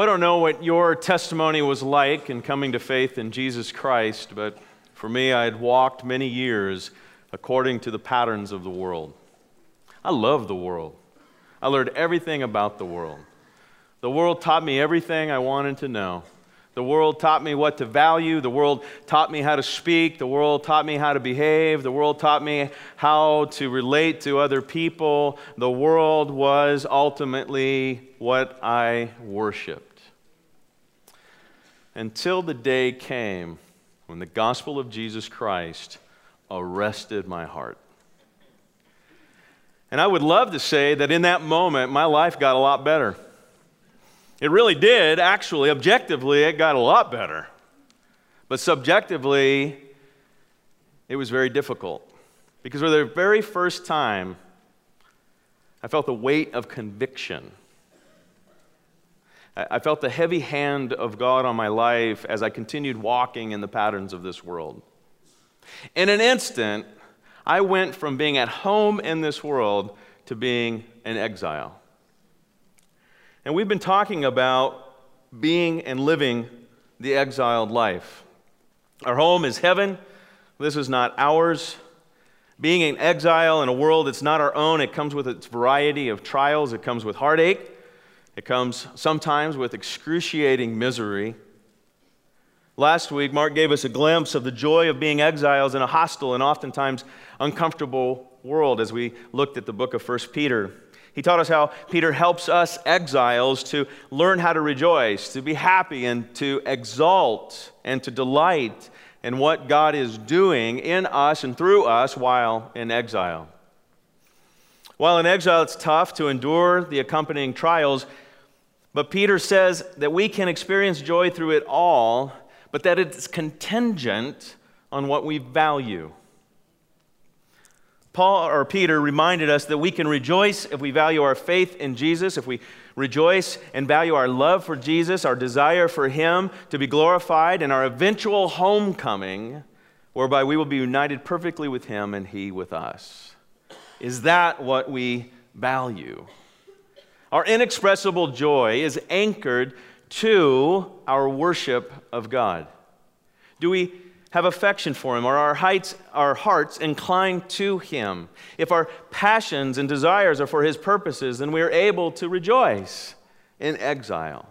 Well, I don't know what your testimony was like in coming to faith in Jesus Christ, but for me, I had walked many years according to the patterns of the world. I love the world. I learned everything about the world. The world taught me everything I wanted to know. The world taught me what to value. The world taught me how to speak. The world taught me how to behave. The world taught me how to relate to other people. The world was ultimately what I worshiped. Until the day came when the gospel of Jesus Christ arrested my heart. And I would love to say that in that moment, my life got a lot better. It really did, actually. Objectively, it got a lot better. But subjectively, it was very difficult. Because for the very first time, I felt the weight of conviction. I felt the heavy hand of God on my life as I continued walking in the patterns of this world. In an instant, I went from being at home in this world to being an exile. And we've been talking about being and living the exiled life. Our home is heaven. This is not ours. Being in exile in a world that's not our own, it comes with its variety of trials. It comes with heartache. It comes sometimes with excruciating misery. Last week, Mark gave us a glimpse of the joy of being exiles in a hostile and oftentimes uncomfortable world as we looked at the book of 1 Peter. He taught us how Peter helps us exiles to learn how to rejoice, to be happy, and to exalt and to delight in what God is doing in us and through us while in exile. While in exile, it's tough to endure the accompanying trials, but Peter says that we can experience joy through it all but that it's contingent on what we value. Paul or Peter reminded us that we can rejoice if we value our faith in Jesus, if we rejoice and value our love for Jesus, our desire for Him to be glorified, and our eventual homecoming, whereby we will be united perfectly with Him and He with us. Is that what we value? Our inexpressible joy is anchored to our worship of God? Do we have affection for Him? Are our, heights, our hearts inclined to Him? If our passions and desires are for His purposes, then we are able to rejoice in exile.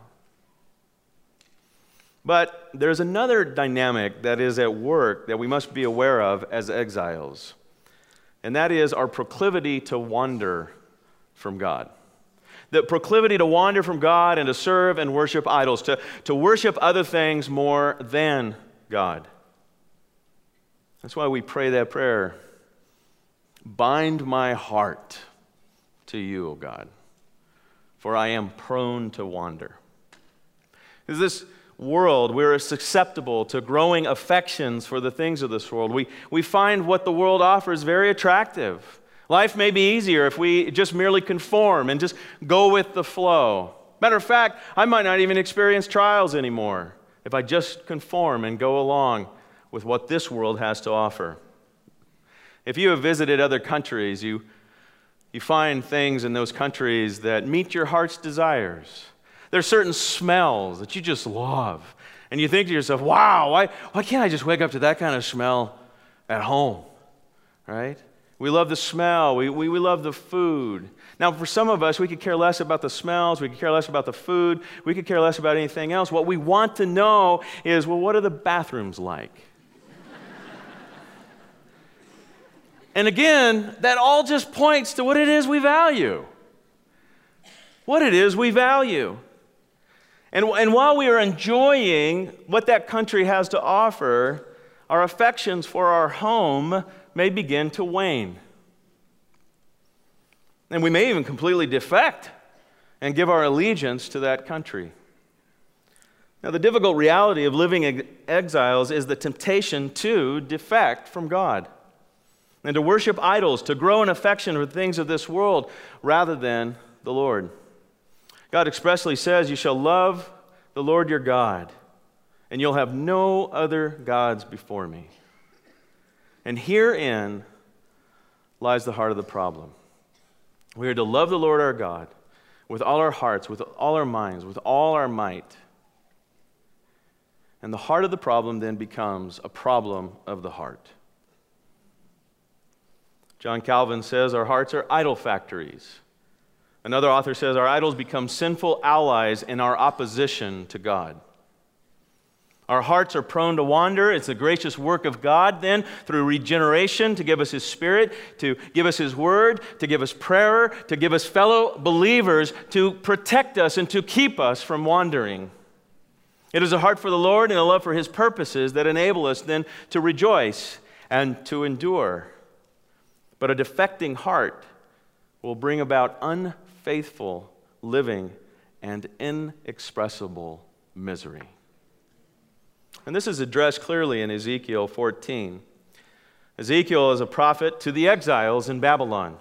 But there's another dynamic that is at work that we must be aware of as exiles, and that is our proclivity to wander from God the proclivity to wander from God and to serve and worship idols, to, to worship other things more than God. That's why we pray that prayer Bind my heart to you, O God, for I am prone to wander. Is this world, we're susceptible to growing affections for the things of this world. We, we find what the world offers very attractive. Life may be easier if we just merely conform and just go with the flow. Matter of fact, I might not even experience trials anymore if I just conform and go along with what this world has to offer. If you have visited other countries, you, you find things in those countries that meet your heart's desires. There are certain smells that you just love. And you think to yourself, wow, why, why can't I just wake up to that kind of smell at home? Right? We love the smell. We, we, we love the food. Now, for some of us, we could care less about the smells. We could care less about the food. We could care less about anything else. What we want to know is well, what are the bathrooms like? and again, that all just points to what it is we value. What it is we value. And, and while we are enjoying what that country has to offer, our affections for our home may begin to wane. And we may even completely defect and give our allegiance to that country. Now, the difficult reality of living exiles is the temptation to defect from God and to worship idols, to grow in affection for things of this world rather than the Lord. God expressly says, You shall love the Lord your God, and you'll have no other gods before me. And herein lies the heart of the problem. We are to love the Lord our God with all our hearts, with all our minds, with all our might. And the heart of the problem then becomes a problem of the heart. John Calvin says our hearts are idol factories. Another author says our idols become sinful allies in our opposition to God. Our hearts are prone to wander. It's the gracious work of God, then, through regeneration, to give us His Spirit, to give us His Word, to give us prayer, to give us fellow believers, to protect us and to keep us from wandering. It is a heart for the Lord and a love for His purposes that enable us then to rejoice and to endure. But a defecting heart will bring about unfaithful living and inexpressible misery. And this is addressed clearly in Ezekiel 14. Ezekiel is a prophet to the exiles in Babylon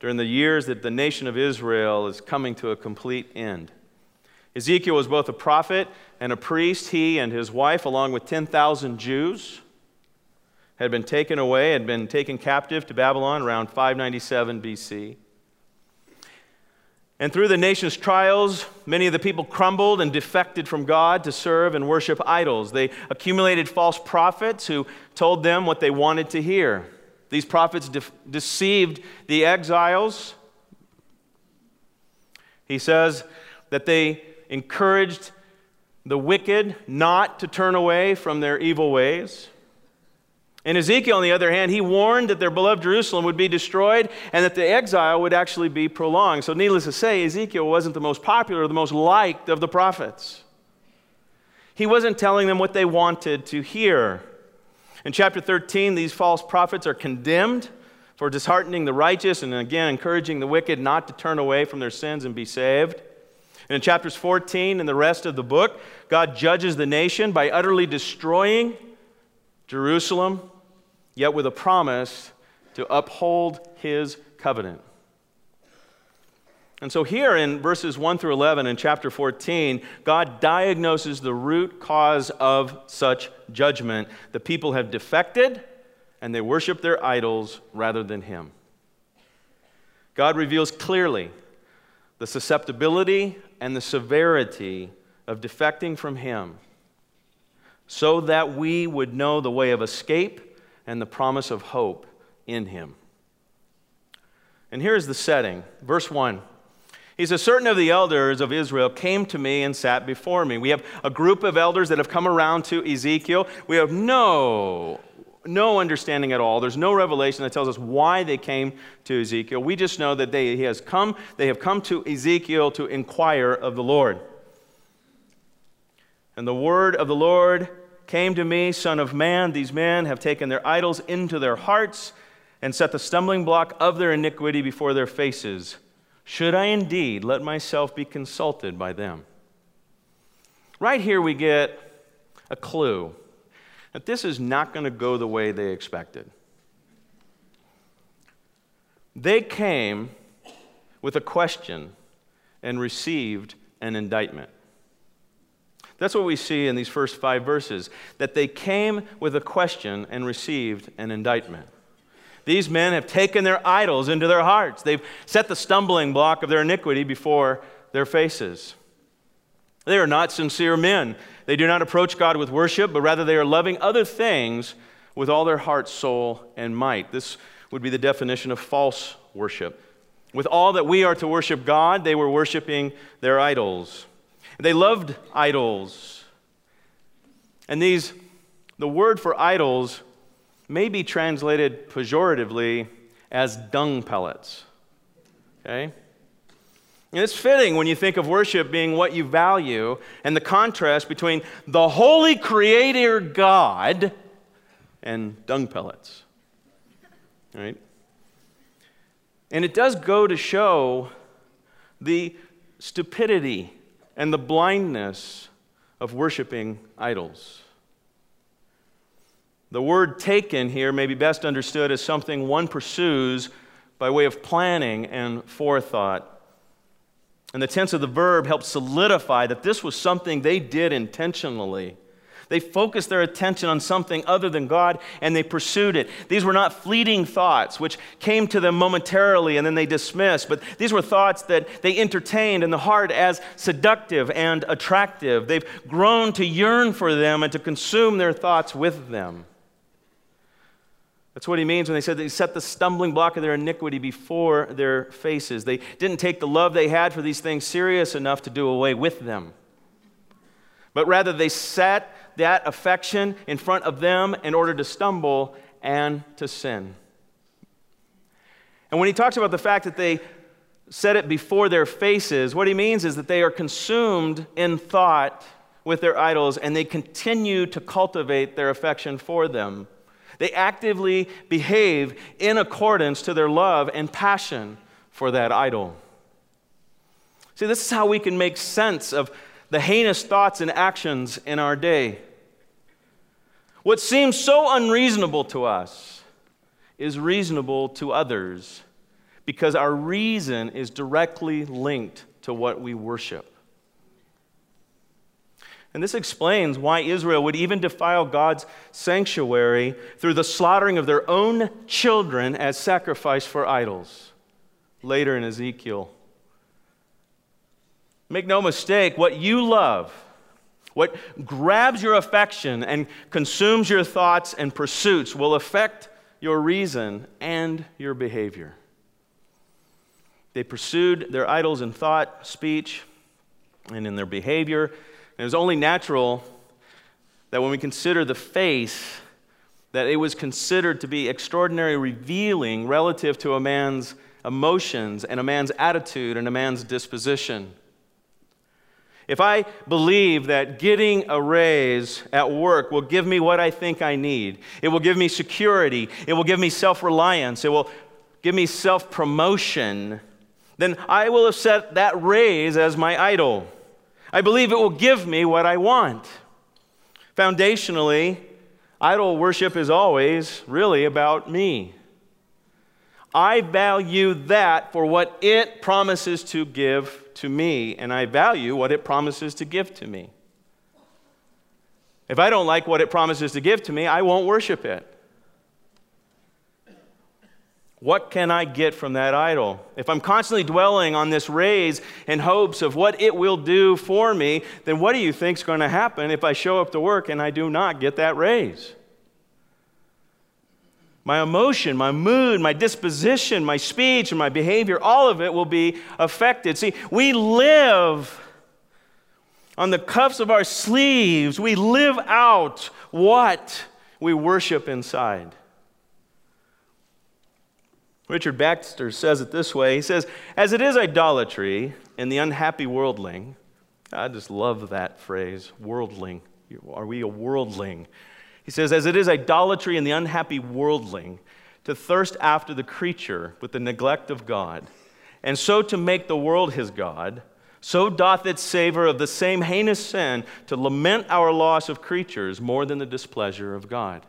during the years that the nation of Israel is coming to a complete end. Ezekiel was both a prophet and a priest. He and his wife, along with 10,000 Jews, had been taken away, had been taken captive to Babylon around 597 BC. And through the nation's trials, many of the people crumbled and defected from God to serve and worship idols. They accumulated false prophets who told them what they wanted to hear. These prophets de- deceived the exiles. He says that they encouraged the wicked not to turn away from their evil ways. And Ezekiel, on the other hand, he warned that their beloved Jerusalem would be destroyed and that the exile would actually be prolonged. So, needless to say, Ezekiel wasn't the most popular, the most liked of the prophets. He wasn't telling them what they wanted to hear. In chapter 13, these false prophets are condemned for disheartening the righteous and again encouraging the wicked not to turn away from their sins and be saved. And in chapters 14 and the rest of the book, God judges the nation by utterly destroying Jerusalem yet with a promise to uphold his covenant. And so, here in verses 1 through 11 in chapter 14, God diagnoses the root cause of such judgment. The people have defected and they worship their idols rather than Him. God reveals clearly the susceptibility and the severity of defecting from Him so that we would know the way of escape and the promise of hope in him. And here's the setting. Verse 1. He says, Certain of the elders of Israel came to me and sat before me. We have a group of elders that have come around to Ezekiel. We have no, no understanding at all. There's no revelation that tells us why they came to Ezekiel. We just know that they, he has come, they have come to Ezekiel to inquire of the Lord. And the word of the Lord came to me, Son of man, these men have taken their idols into their hearts and set the stumbling block of their iniquity before their faces. Should I indeed let myself be consulted by them? Right here, we get a clue that this is not going to go the way they expected. They came with a question and received an indictment. That's what we see in these first five verses that they came with a question and received an indictment. These men have taken their idols into their hearts, they've set the stumbling block of their iniquity before their faces. They are not sincere men. They do not approach God with worship, but rather they are loving other things with all their heart, soul, and might. This would be the definition of false worship. With all that we are to worship God, they were worshiping their idols. They loved idols. And these, the word for idols may be translated pejoratively as dung pellets. Okay? And it's fitting when you think of worship being what you value and the contrast between the holy creator God and dung pellets. Right? And it does go to show the stupidity and the blindness of worshiping idols. The word taken here may be best understood as something one pursues by way of planning and forethought. And the tense of the verb helps solidify that this was something they did intentionally. They focused their attention on something other than God and they pursued it. These were not fleeting thoughts which came to them momentarily and then they dismissed, but these were thoughts that they entertained in the heart as seductive and attractive. They've grown to yearn for them and to consume their thoughts with them. That's what he means when they said they set the stumbling block of their iniquity before their faces. They didn't take the love they had for these things serious enough to do away with them. But rather, they set that affection in front of them in order to stumble and to sin. And when he talks about the fact that they set it before their faces, what he means is that they are consumed in thought with their idols and they continue to cultivate their affection for them. They actively behave in accordance to their love and passion for that idol. See, this is how we can make sense of the heinous thoughts and actions in our day. What seems so unreasonable to us is reasonable to others because our reason is directly linked to what we worship. And this explains why Israel would even defile God's sanctuary through the slaughtering of their own children as sacrifice for idols. Later in Ezekiel. Make no mistake, what you love, what grabs your affection and consumes your thoughts and pursuits will affect your reason and your behavior. They pursued their idols in thought, speech, and in their behavior it was only natural that when we consider the face, that it was considered to be extraordinarily revealing relative to a man's emotions and a man's attitude and a man's disposition. If I believe that getting a raise at work will give me what I think I need, it will give me security, it will give me self reliance, it will give me self promotion, then I will have set that raise as my idol. I believe it will give me what I want. Foundationally, idol worship is always really about me. I value that for what it promises to give to me, and I value what it promises to give to me. If I don't like what it promises to give to me, I won't worship it. What can I get from that idol? If I'm constantly dwelling on this raise in hopes of what it will do for me, then what do you think is going to happen if I show up to work and I do not get that raise? My emotion, my mood, my disposition, my speech, and my behavior, all of it will be affected. See, we live on the cuffs of our sleeves, we live out what we worship inside. Richard Baxter says it this way He says, As it is idolatry in the unhappy worldling, I just love that phrase, worldling. Are we a worldling? He says, As it is idolatry in the unhappy worldling to thirst after the creature with the neglect of God, and so to make the world his God, so doth it savor of the same heinous sin to lament our loss of creatures more than the displeasure of God.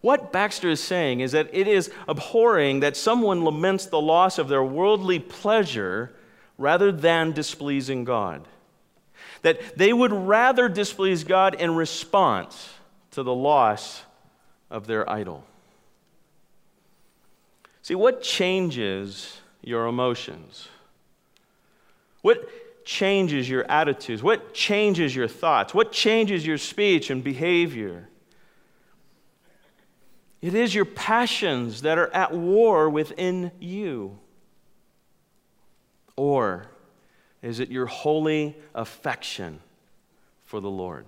What Baxter is saying is that it is abhorring that someone laments the loss of their worldly pleasure rather than displeasing God. That they would rather displease God in response to the loss of their idol. See, what changes your emotions? What changes your attitudes? What changes your thoughts? What changes your speech and behavior? It is your passions that are at war within you. Or is it your holy affection for the Lord?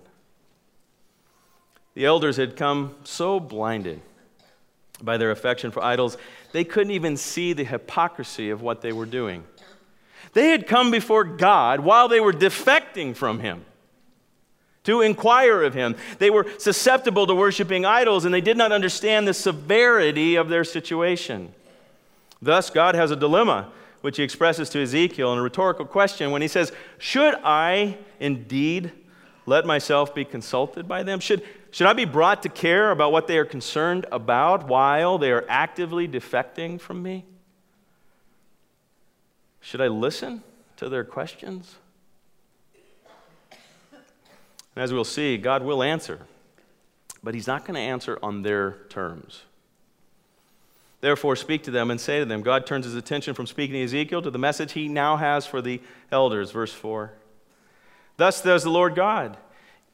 The elders had come so blinded by their affection for idols, they couldn't even see the hypocrisy of what they were doing. They had come before God while they were defecting from Him to inquire of him. They were susceptible to worshiping idols and they did not understand the severity of their situation. Thus, God has a dilemma, which he expresses to Ezekiel in a rhetorical question when he says, Should I indeed let myself be consulted by them? Should, should I be brought to care about what they are concerned about while they are actively defecting from me? Should I listen to their questions? And as we'll see, God will answer, but He's not going to answer on their terms. Therefore, speak to them and say to them, God turns his attention from speaking to Ezekiel to the message he now has for the elders. Verse 4. Thus says the Lord God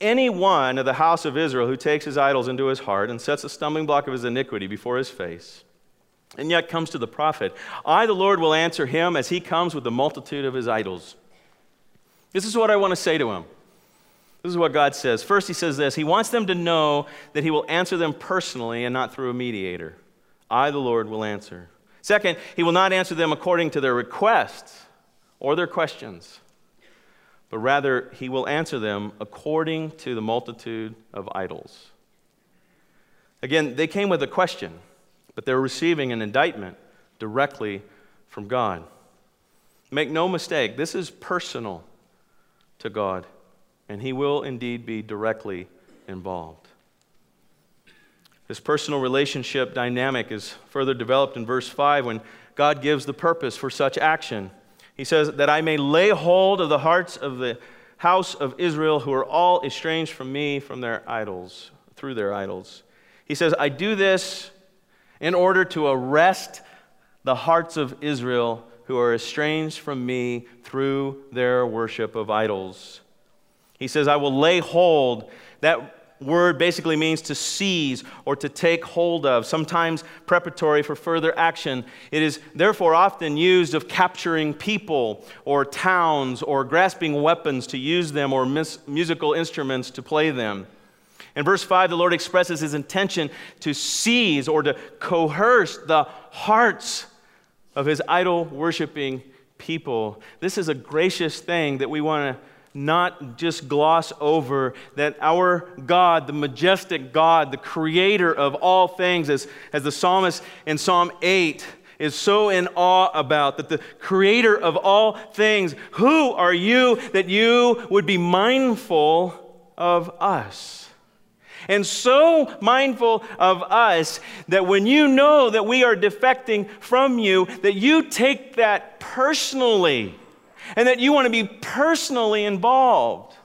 Any one of the house of Israel who takes his idols into his heart and sets a stumbling block of his iniquity before his face, and yet comes to the prophet, I, the Lord, will answer him as he comes with the multitude of his idols. This is what I want to say to him. This is what God says. First, he says this He wants them to know that he will answer them personally and not through a mediator. I, the Lord, will answer. Second, he will not answer them according to their requests or their questions, but rather he will answer them according to the multitude of idols. Again, they came with a question, but they're receiving an indictment directly from God. Make no mistake, this is personal to God, and he will indeed be directly involved. This personal relationship dynamic is further developed in verse 5 when God gives the purpose for such action. He says, That I may lay hold of the hearts of the house of Israel who are all estranged from me from their idols, through their idols. He says, I do this in order to arrest the hearts of Israel who are estranged from me through their worship of idols. He says, I will lay hold. That word basically means to seize or to take hold of, sometimes preparatory for further action. It is therefore often used of capturing people or towns or grasping weapons to use them or mis- musical instruments to play them. In verse 5, the Lord expresses his intention to seize or to coerce the hearts of his idol worshiping people. This is a gracious thing that we want to not just gloss over that our God, the majestic God, the creator of all things, as, as the psalmist in Psalm 8 is so in awe about, that the creator of all things, who are you that you would be mindful of us? And so mindful of us that when you know that we are defecting from you, that you take that personally and that you want to be personally involved.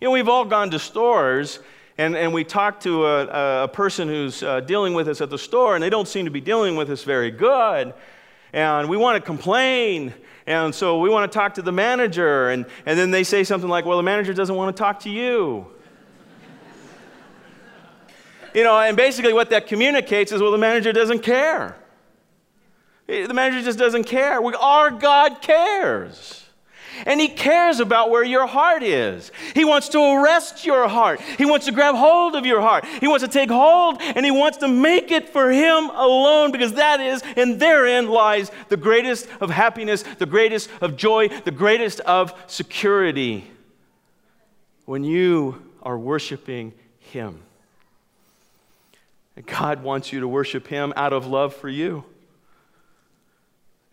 You know, we've all gone to stores and, and we talk to a, a person who's uh, dealing with us at the store, and they don't seem to be dealing with us very good. And we want to complain. And so we want to talk to the manager. And, and then they say something like, Well, the manager doesn't want to talk to you. you know, and basically what that communicates is, Well, the manager doesn't care. The manager just doesn't care. We, our God cares. And he cares about where your heart is. He wants to arrest your heart. He wants to grab hold of your heart. He wants to take hold and he wants to make it for him alone because that is, and therein lies the greatest of happiness, the greatest of joy, the greatest of security. When you are worshiping him. And God wants you to worship him out of love for you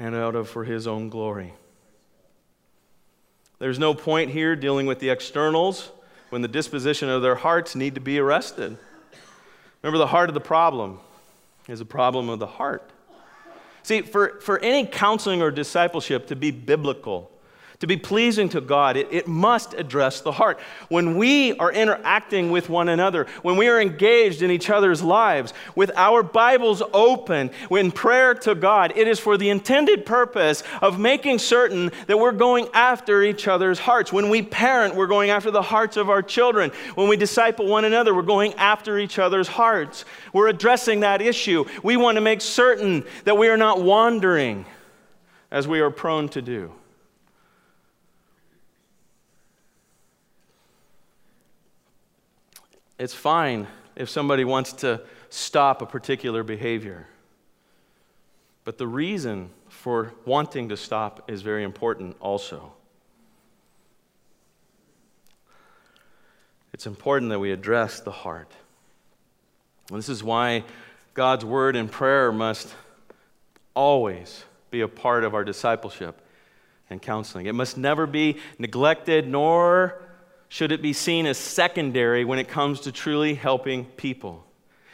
and out of for his own glory. There's no point here dealing with the externals when the disposition of their hearts need to be arrested. Remember, the heart of the problem is a problem of the heart. See, for, for any counseling or discipleship to be biblical, to be pleasing to God, it, it must address the heart. When we are interacting with one another, when we are engaged in each other's lives, with our Bibles open, in prayer to God, it is for the intended purpose of making certain that we're going after each other's hearts. When we parent, we're going after the hearts of our children. When we disciple one another, we're going after each other's hearts. We're addressing that issue. We want to make certain that we are not wandering as we are prone to do. It's fine if somebody wants to stop a particular behavior. But the reason for wanting to stop is very important also. It's important that we address the heart. And this is why God's word and prayer must always be a part of our discipleship and counseling. It must never be neglected nor should it be seen as secondary when it comes to truly helping people.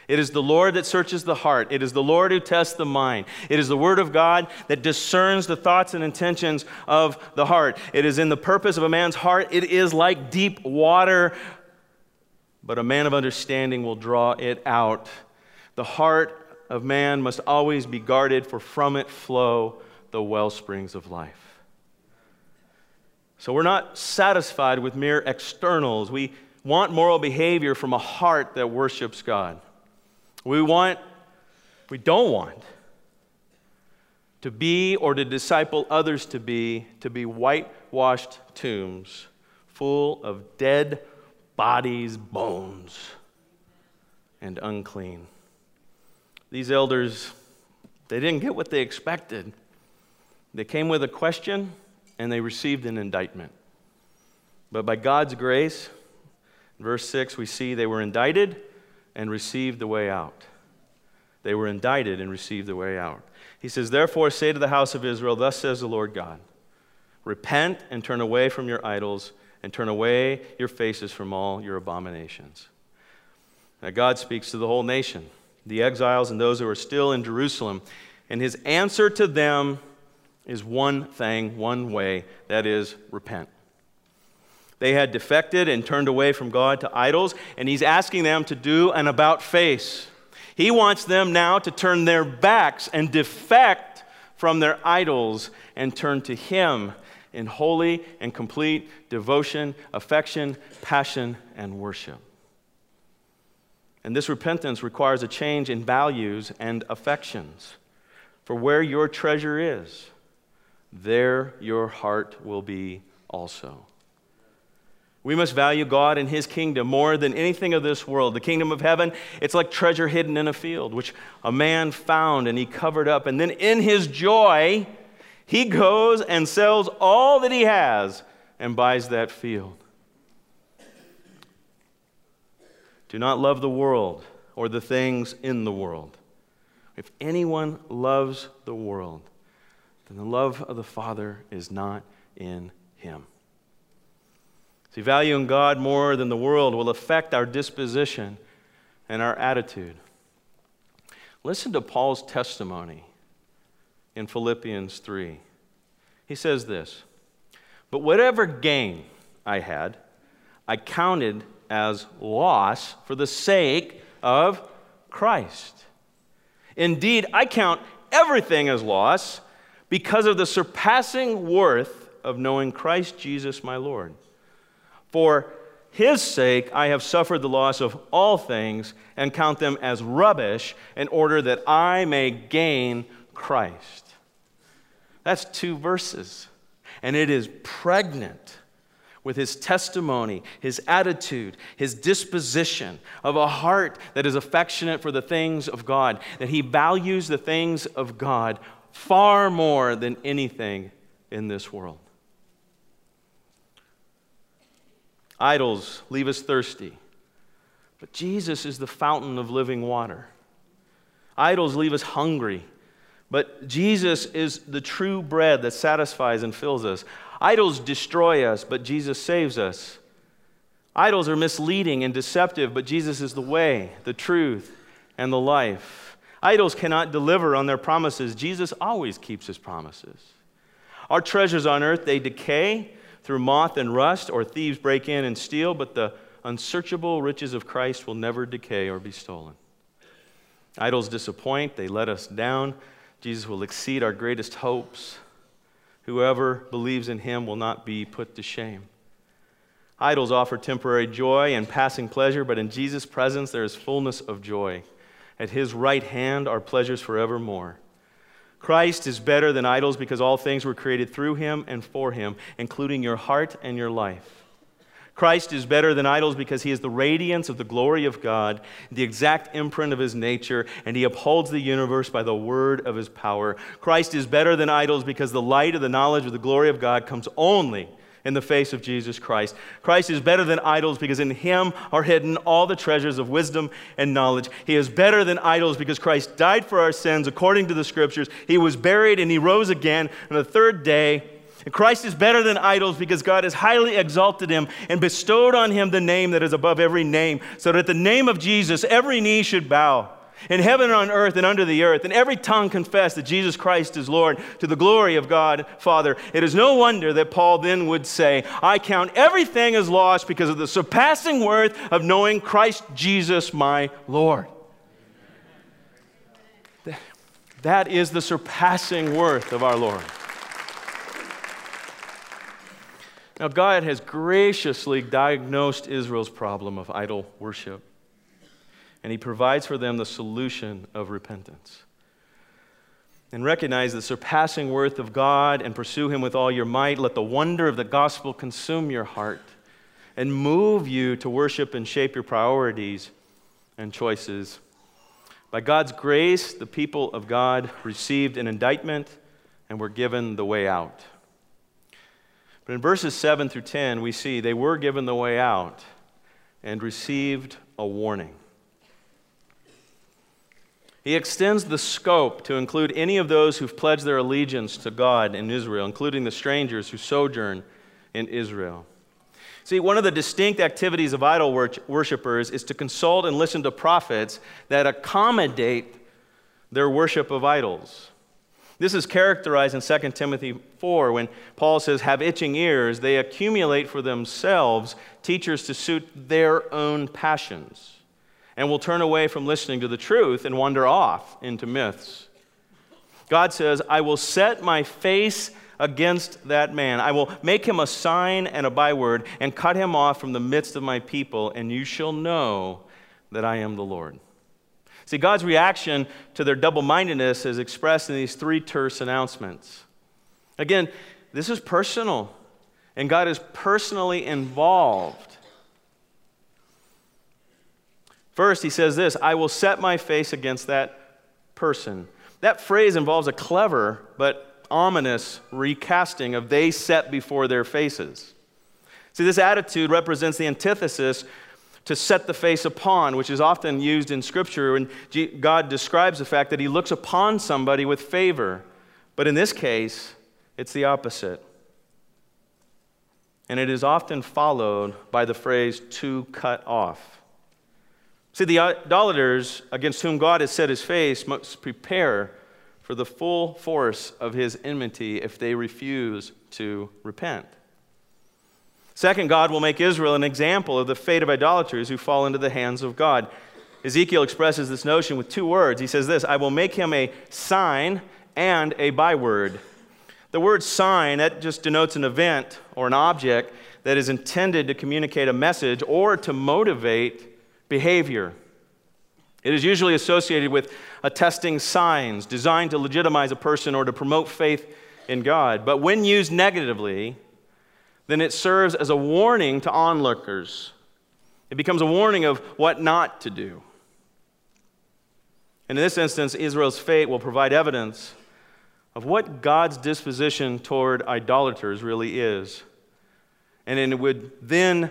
It is the Lord that searches the heart. It is the Lord who tests the mind. It is the Word of God that discerns the thoughts and intentions of the heart. It is in the purpose of a man's heart. It is like deep water, but a man of understanding will draw it out. The heart of man must always be guarded, for from it flow the well springs of life. So we're not satisfied with mere externals. We want moral behavior from a heart that worships God. We want, we don't want to be or to disciple others to be, to be whitewashed tombs full of dead bodies, bones, and unclean. These elders, they didn't get what they expected. They came with a question and they received an indictment. But by God's grace, verse 6, we see they were indicted and received the way out. They were indicted and received the way out. He says, Therefore, say to the house of Israel, Thus says the Lord God Repent and turn away from your idols, and turn away your faces from all your abominations. Now, God speaks to the whole nation, the exiles and those who are still in Jerusalem. And his answer to them is one thing, one way that is, repent. They had defected and turned away from God to idols, and he's asking them to do an about face. He wants them now to turn their backs and defect from their idols and turn to him in holy and complete devotion, affection, passion, and worship. And this repentance requires a change in values and affections. For where your treasure is, there your heart will be also. We must value God and His kingdom more than anything of this world. The kingdom of heaven, it's like treasure hidden in a field, which a man found and he covered up. And then in his joy, he goes and sells all that he has and buys that field. Do not love the world or the things in the world. If anyone loves the world, then the love of the Father is not in him. See, valuing God more than the world will affect our disposition and our attitude. Listen to Paul's testimony in Philippians 3. He says this But whatever gain I had, I counted as loss for the sake of Christ. Indeed, I count everything as loss because of the surpassing worth of knowing Christ Jesus my Lord. For his sake I have suffered the loss of all things and count them as rubbish in order that I may gain Christ. That's two verses. And it is pregnant with his testimony, his attitude, his disposition of a heart that is affectionate for the things of God, that he values the things of God far more than anything in this world. Idols leave us thirsty, but Jesus is the fountain of living water. Idols leave us hungry, but Jesus is the true bread that satisfies and fills us. Idols destroy us, but Jesus saves us. Idols are misleading and deceptive, but Jesus is the way, the truth, and the life. Idols cannot deliver on their promises. Jesus always keeps his promises. Our treasures on earth, they decay, through moth and rust, or thieves break in and steal, but the unsearchable riches of Christ will never decay or be stolen. Idols disappoint, they let us down. Jesus will exceed our greatest hopes. Whoever believes in him will not be put to shame. Idols offer temporary joy and passing pleasure, but in Jesus' presence there is fullness of joy. At his right hand are pleasures forevermore. Christ is better than idols because all things were created through him and for him, including your heart and your life. Christ is better than idols because he is the radiance of the glory of God, the exact imprint of his nature, and he upholds the universe by the word of his power. Christ is better than idols because the light of the knowledge of the glory of God comes only in the face of Jesus Christ. Christ is better than idols because in him are hidden all the treasures of wisdom and knowledge. He is better than idols because Christ died for our sins according to the scriptures. He was buried and he rose again on the third day. Christ is better than idols because God has highly exalted him and bestowed on him the name that is above every name, so that the name of Jesus every knee should bow in heaven and on earth and under the earth, and every tongue confess that Jesus Christ is Lord to the glory of God Father. It is no wonder that Paul then would say, I count everything as lost because of the surpassing worth of knowing Christ Jesus my Lord. That is the surpassing worth of our Lord. Now, God has graciously diagnosed Israel's problem of idol worship, and He provides for them the solution of repentance. And recognize the surpassing worth of God and pursue Him with all your might. Let the wonder of the gospel consume your heart and move you to worship and shape your priorities and choices. By God's grace, the people of God received an indictment and were given the way out. But in verses 7 through 10, we see they were given the way out and received a warning. He extends the scope to include any of those who've pledged their allegiance to God in Israel, including the strangers who sojourn in Israel. See, one of the distinct activities of idol worshippers is to consult and listen to prophets that accommodate their worship of idols. This is characterized in 2 Timothy 4 when Paul says, Have itching ears. They accumulate for themselves teachers to suit their own passions and will turn away from listening to the truth and wander off into myths. God says, I will set my face against that man. I will make him a sign and a byword and cut him off from the midst of my people, and you shall know that I am the Lord. See, God's reaction to their double mindedness is expressed in these three terse announcements. Again, this is personal, and God is personally involved. First, he says this I will set my face against that person. That phrase involves a clever but ominous recasting of they set before their faces. See, this attitude represents the antithesis to set the face upon, which is often used in Scripture when God describes the fact that He looks upon somebody with favor. But in this case, it's the opposite. And it is often followed by the phrase to cut off. See, the idolaters against whom God has set his face must prepare for the full force of his enmity if they refuse to repent. Second, God will make Israel an example of the fate of idolaters who fall into the hands of God. Ezekiel expresses this notion with two words. He says this I will make him a sign and a byword. The word sign, that just denotes an event or an object that is intended to communicate a message or to motivate behavior. It is usually associated with attesting signs designed to legitimize a person or to promote faith in God. But when used negatively, then it serves as a warning to onlookers. It becomes a warning of what not to do. And in this instance, Israel's fate will provide evidence of what God's disposition toward idolaters really is. And it would then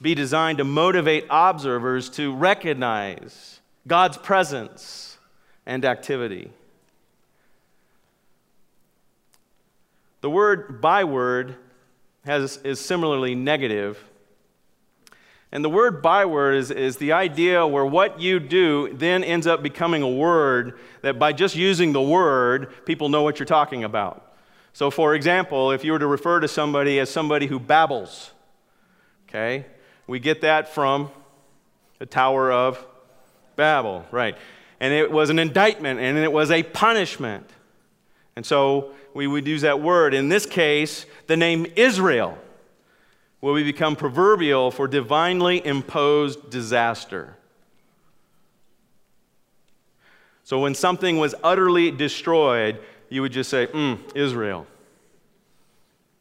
be designed to motivate observers to recognize God's presence and activity. The word byword has, is similarly negative. And the word byword is, is the idea where what you do then ends up becoming a word that by just using the word, people know what you're talking about. So, for example, if you were to refer to somebody as somebody who babbles, okay, we get that from the Tower of Babel, right? And it was an indictment and it was a punishment. And so we would use that word. In this case, the name Israel will become proverbial for divinely imposed disaster. So when something was utterly destroyed, you would just say, mm, Israel.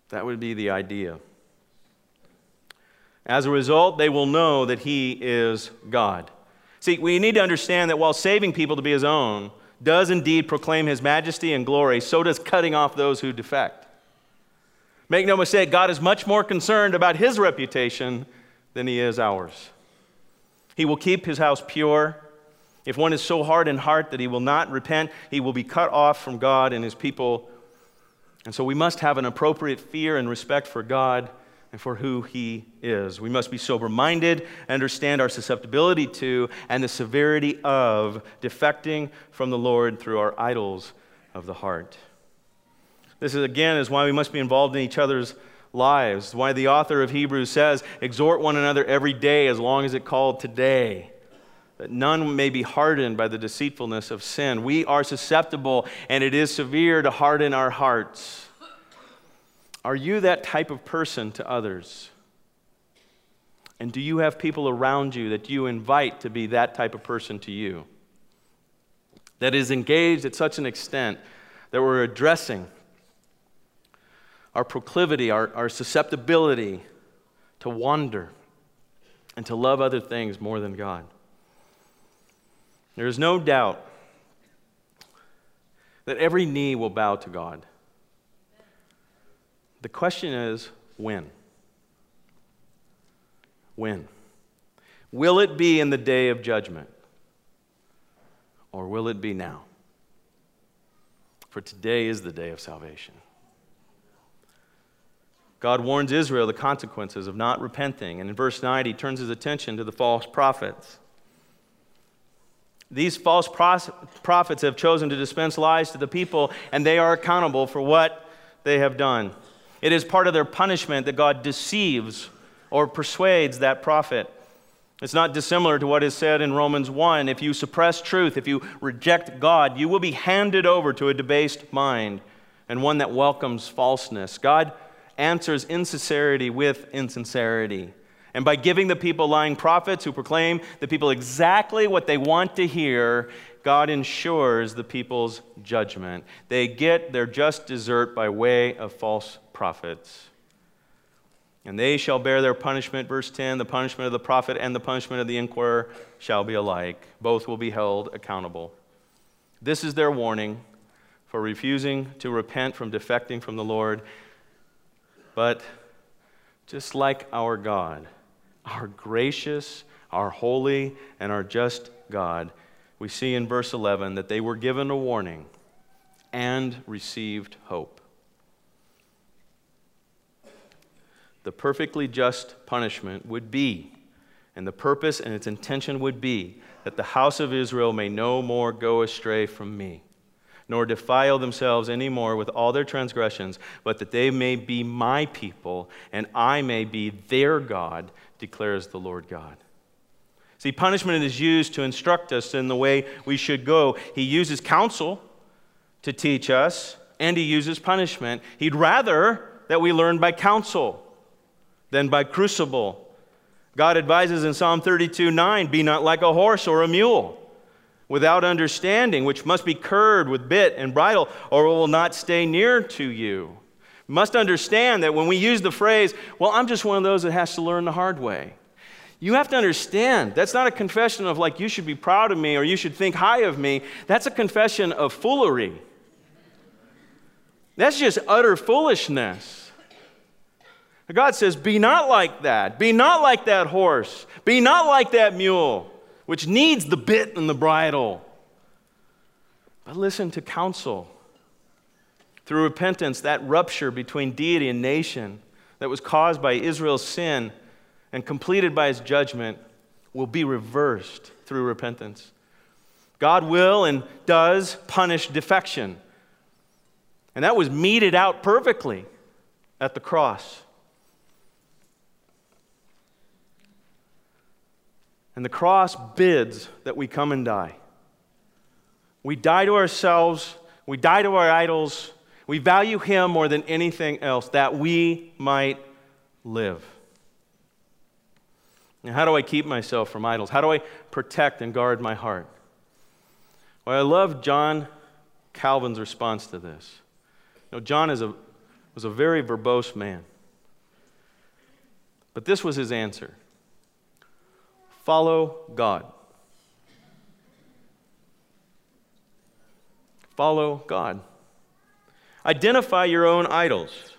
That would be the idea. As a result, they will know that He is God. See, we need to understand that while saving people to be His own, does indeed proclaim his majesty and glory, so does cutting off those who defect. Make no mistake, God is much more concerned about his reputation than he is ours. He will keep his house pure. If one is so hard in heart that he will not repent, he will be cut off from God and his people And so we must have an appropriate fear and respect for God and for who He is. We must be sober minded, understand our susceptibility to and the severity of defecting from the Lord through our idols of the heart. This is again is why we must be involved in each other's lives. Why the author of Hebrews says, exhort one another every day as long as it called today that none may be hardened by the deceitfulness of sin. We are susceptible, and it is severe to harden our hearts. Are you that type of person to others? And do you have people around you that you invite to be that type of person to you? That is engaged at such an extent that we're addressing our proclivity, our, our susceptibility to wander and to love other things more than God. There is no doubt that every knee will bow to God. The question is when? When? Will it be in the day of judgment? Or will it be now? For today is the day of salvation. God warns Israel the consequences of not repenting. And in verse 9, he turns his attention to the false prophets. These false prophets have chosen to dispense lies to the people, and they are accountable for what they have done. It is part of their punishment that God deceives or persuades that prophet. It's not dissimilar to what is said in Romans 1. If you suppress truth, if you reject God, you will be handed over to a debased mind and one that welcomes falseness. God answers insincerity with insincerity. And by giving the people lying prophets who proclaim the people exactly what they want to hear, God ensures the people's judgment. They get their just desert by way of false prophets. And they shall bear their punishment, verse 10 the punishment of the prophet and the punishment of the inquirer shall be alike. Both will be held accountable. This is their warning for refusing to repent from defecting from the Lord. But just like our God, our gracious, our holy, and our just God, we see in verse 11 that they were given a warning and received hope. The perfectly just punishment would be, and the purpose and its intention would be, that the house of Israel may no more go astray from me, nor defile themselves any more with all their transgressions, but that they may be my people, and I may be their God declares the Lord God. See, punishment is used to instruct us in the way we should go. He uses counsel to teach us, and he uses punishment. He'd rather that we learn by counsel than by crucible. God advises in Psalm 32 9, be not like a horse or a mule without understanding, which must be curbed with bit and bridle, or it will not stay near to you must understand that when we use the phrase, well, I'm just one of those that has to learn the hard way, you have to understand that's not a confession of like, you should be proud of me or you should think high of me. That's a confession of foolery. That's just utter foolishness. God says, Be not like that. Be not like that horse. Be not like that mule, which needs the bit and the bridle. But listen to counsel. Through repentance, that rupture between deity and nation that was caused by Israel's sin and completed by his judgment will be reversed through repentance. God will and does punish defection. And that was meted out perfectly at the cross. And the cross bids that we come and die. We die to ourselves, we die to our idols, we value Him more than anything else, that we might live. Now, how do I keep myself from idols? How do I protect and guard my heart? Well, I love John Calvin's response to this. You know, John is a, was a very verbose man. But this was his answer follow God. Follow God. Identify your own idols.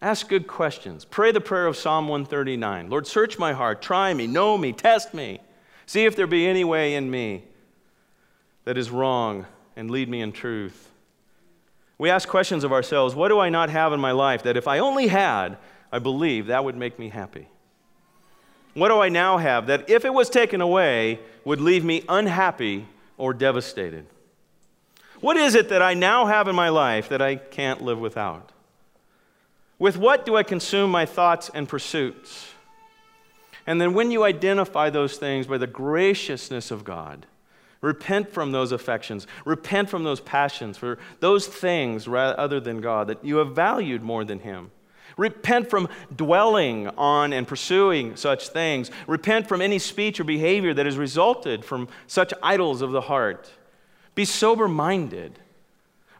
Ask good questions. Pray the prayer of Psalm 139 Lord, search my heart, try me, know me, test me. See if there be any way in me that is wrong, and lead me in truth. We ask questions of ourselves what do I not have in my life that if I only had, I believe that would make me happy? What do I now have that if it was taken away would leave me unhappy or devastated? What is it that I now have in my life that I can't live without? With what do I consume my thoughts and pursuits? And then when you identify those things by the graciousness of God, repent from those affections, repent from those passions, for those things other than God that you have valued more than Him. Repent from dwelling on and pursuing such things. Repent from any speech or behavior that has resulted from such idols of the heart. Be sober minded.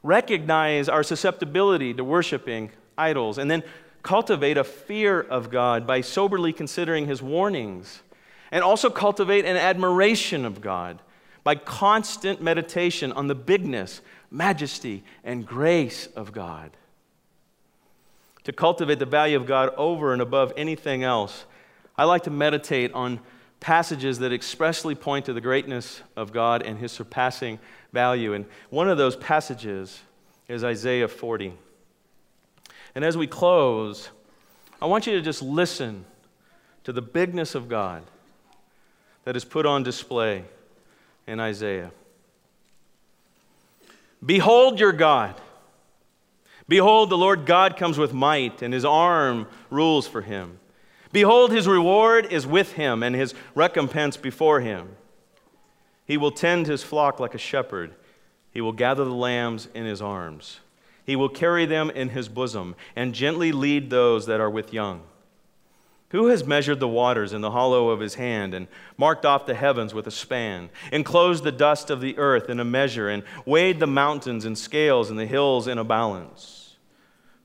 Recognize our susceptibility to worshiping idols, and then cultivate a fear of God by soberly considering his warnings. And also cultivate an admiration of God by constant meditation on the bigness, majesty, and grace of God. To cultivate the value of God over and above anything else, I like to meditate on passages that expressly point to the greatness of God and his surpassing value. And one of those passages is Isaiah 40. And as we close, I want you to just listen to the bigness of God that is put on display in Isaiah. Behold your God. Behold, the Lord God comes with might, and his arm rules for him. Behold, his reward is with him, and his recompense before him. He will tend his flock like a shepherd, he will gather the lambs in his arms. He will carry them in his bosom and gently lead those that are with young. Who has measured the waters in the hollow of his hand and marked off the heavens with a span, enclosed the dust of the earth in a measure, and weighed the mountains in scales and the hills in a balance?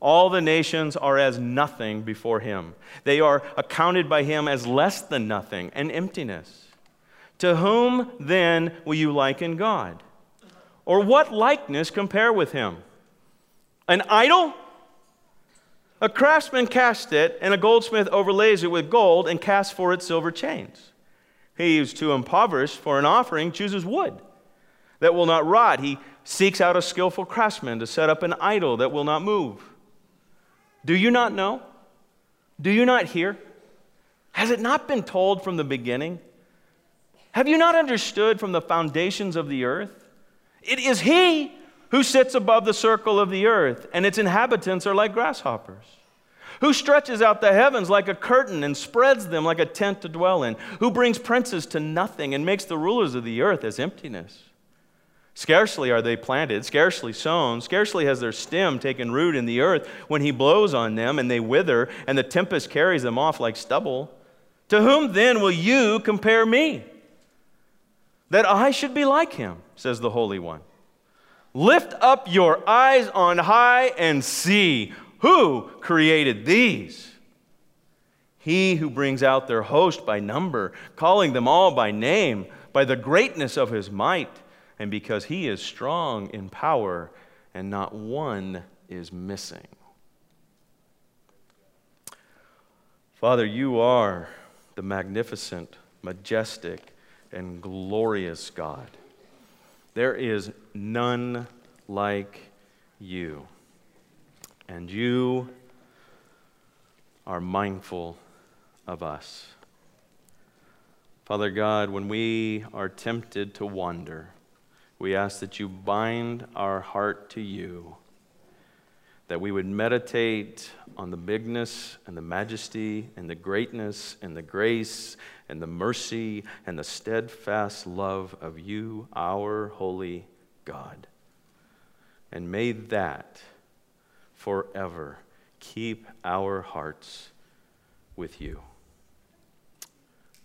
All the nations are as nothing before him. They are accounted by him as less than nothing and emptiness. To whom then will you liken God? Or what likeness compare with him? An idol? A craftsman casts it, and a goldsmith overlays it with gold and casts for it silver chains. He who's too impoverished for an offering chooses wood that will not rot. He seeks out a skillful craftsman to set up an idol that will not move. Do you not know? Do you not hear? Has it not been told from the beginning? Have you not understood from the foundations of the earth? It is He who sits above the circle of the earth, and its inhabitants are like grasshoppers. Who stretches out the heavens like a curtain and spreads them like a tent to dwell in? Who brings princes to nothing and makes the rulers of the earth as emptiness? Scarcely are they planted, scarcely sown, scarcely has their stem taken root in the earth when he blows on them and they wither, and the tempest carries them off like stubble. To whom then will you compare me? That I should be like him, says the Holy One. Lift up your eyes on high and see who created these. He who brings out their host by number, calling them all by name, by the greatness of his might and because he is strong in power and not one is missing. Father, you are the magnificent, majestic, and glorious God. There is none like you. And you are mindful of us. Father God, when we are tempted to wander, we ask that you bind our heart to you, that we would meditate on the bigness and the majesty and the greatness and the grace and the mercy and the steadfast love of you, our holy God. And may that forever keep our hearts with you.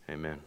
Amen.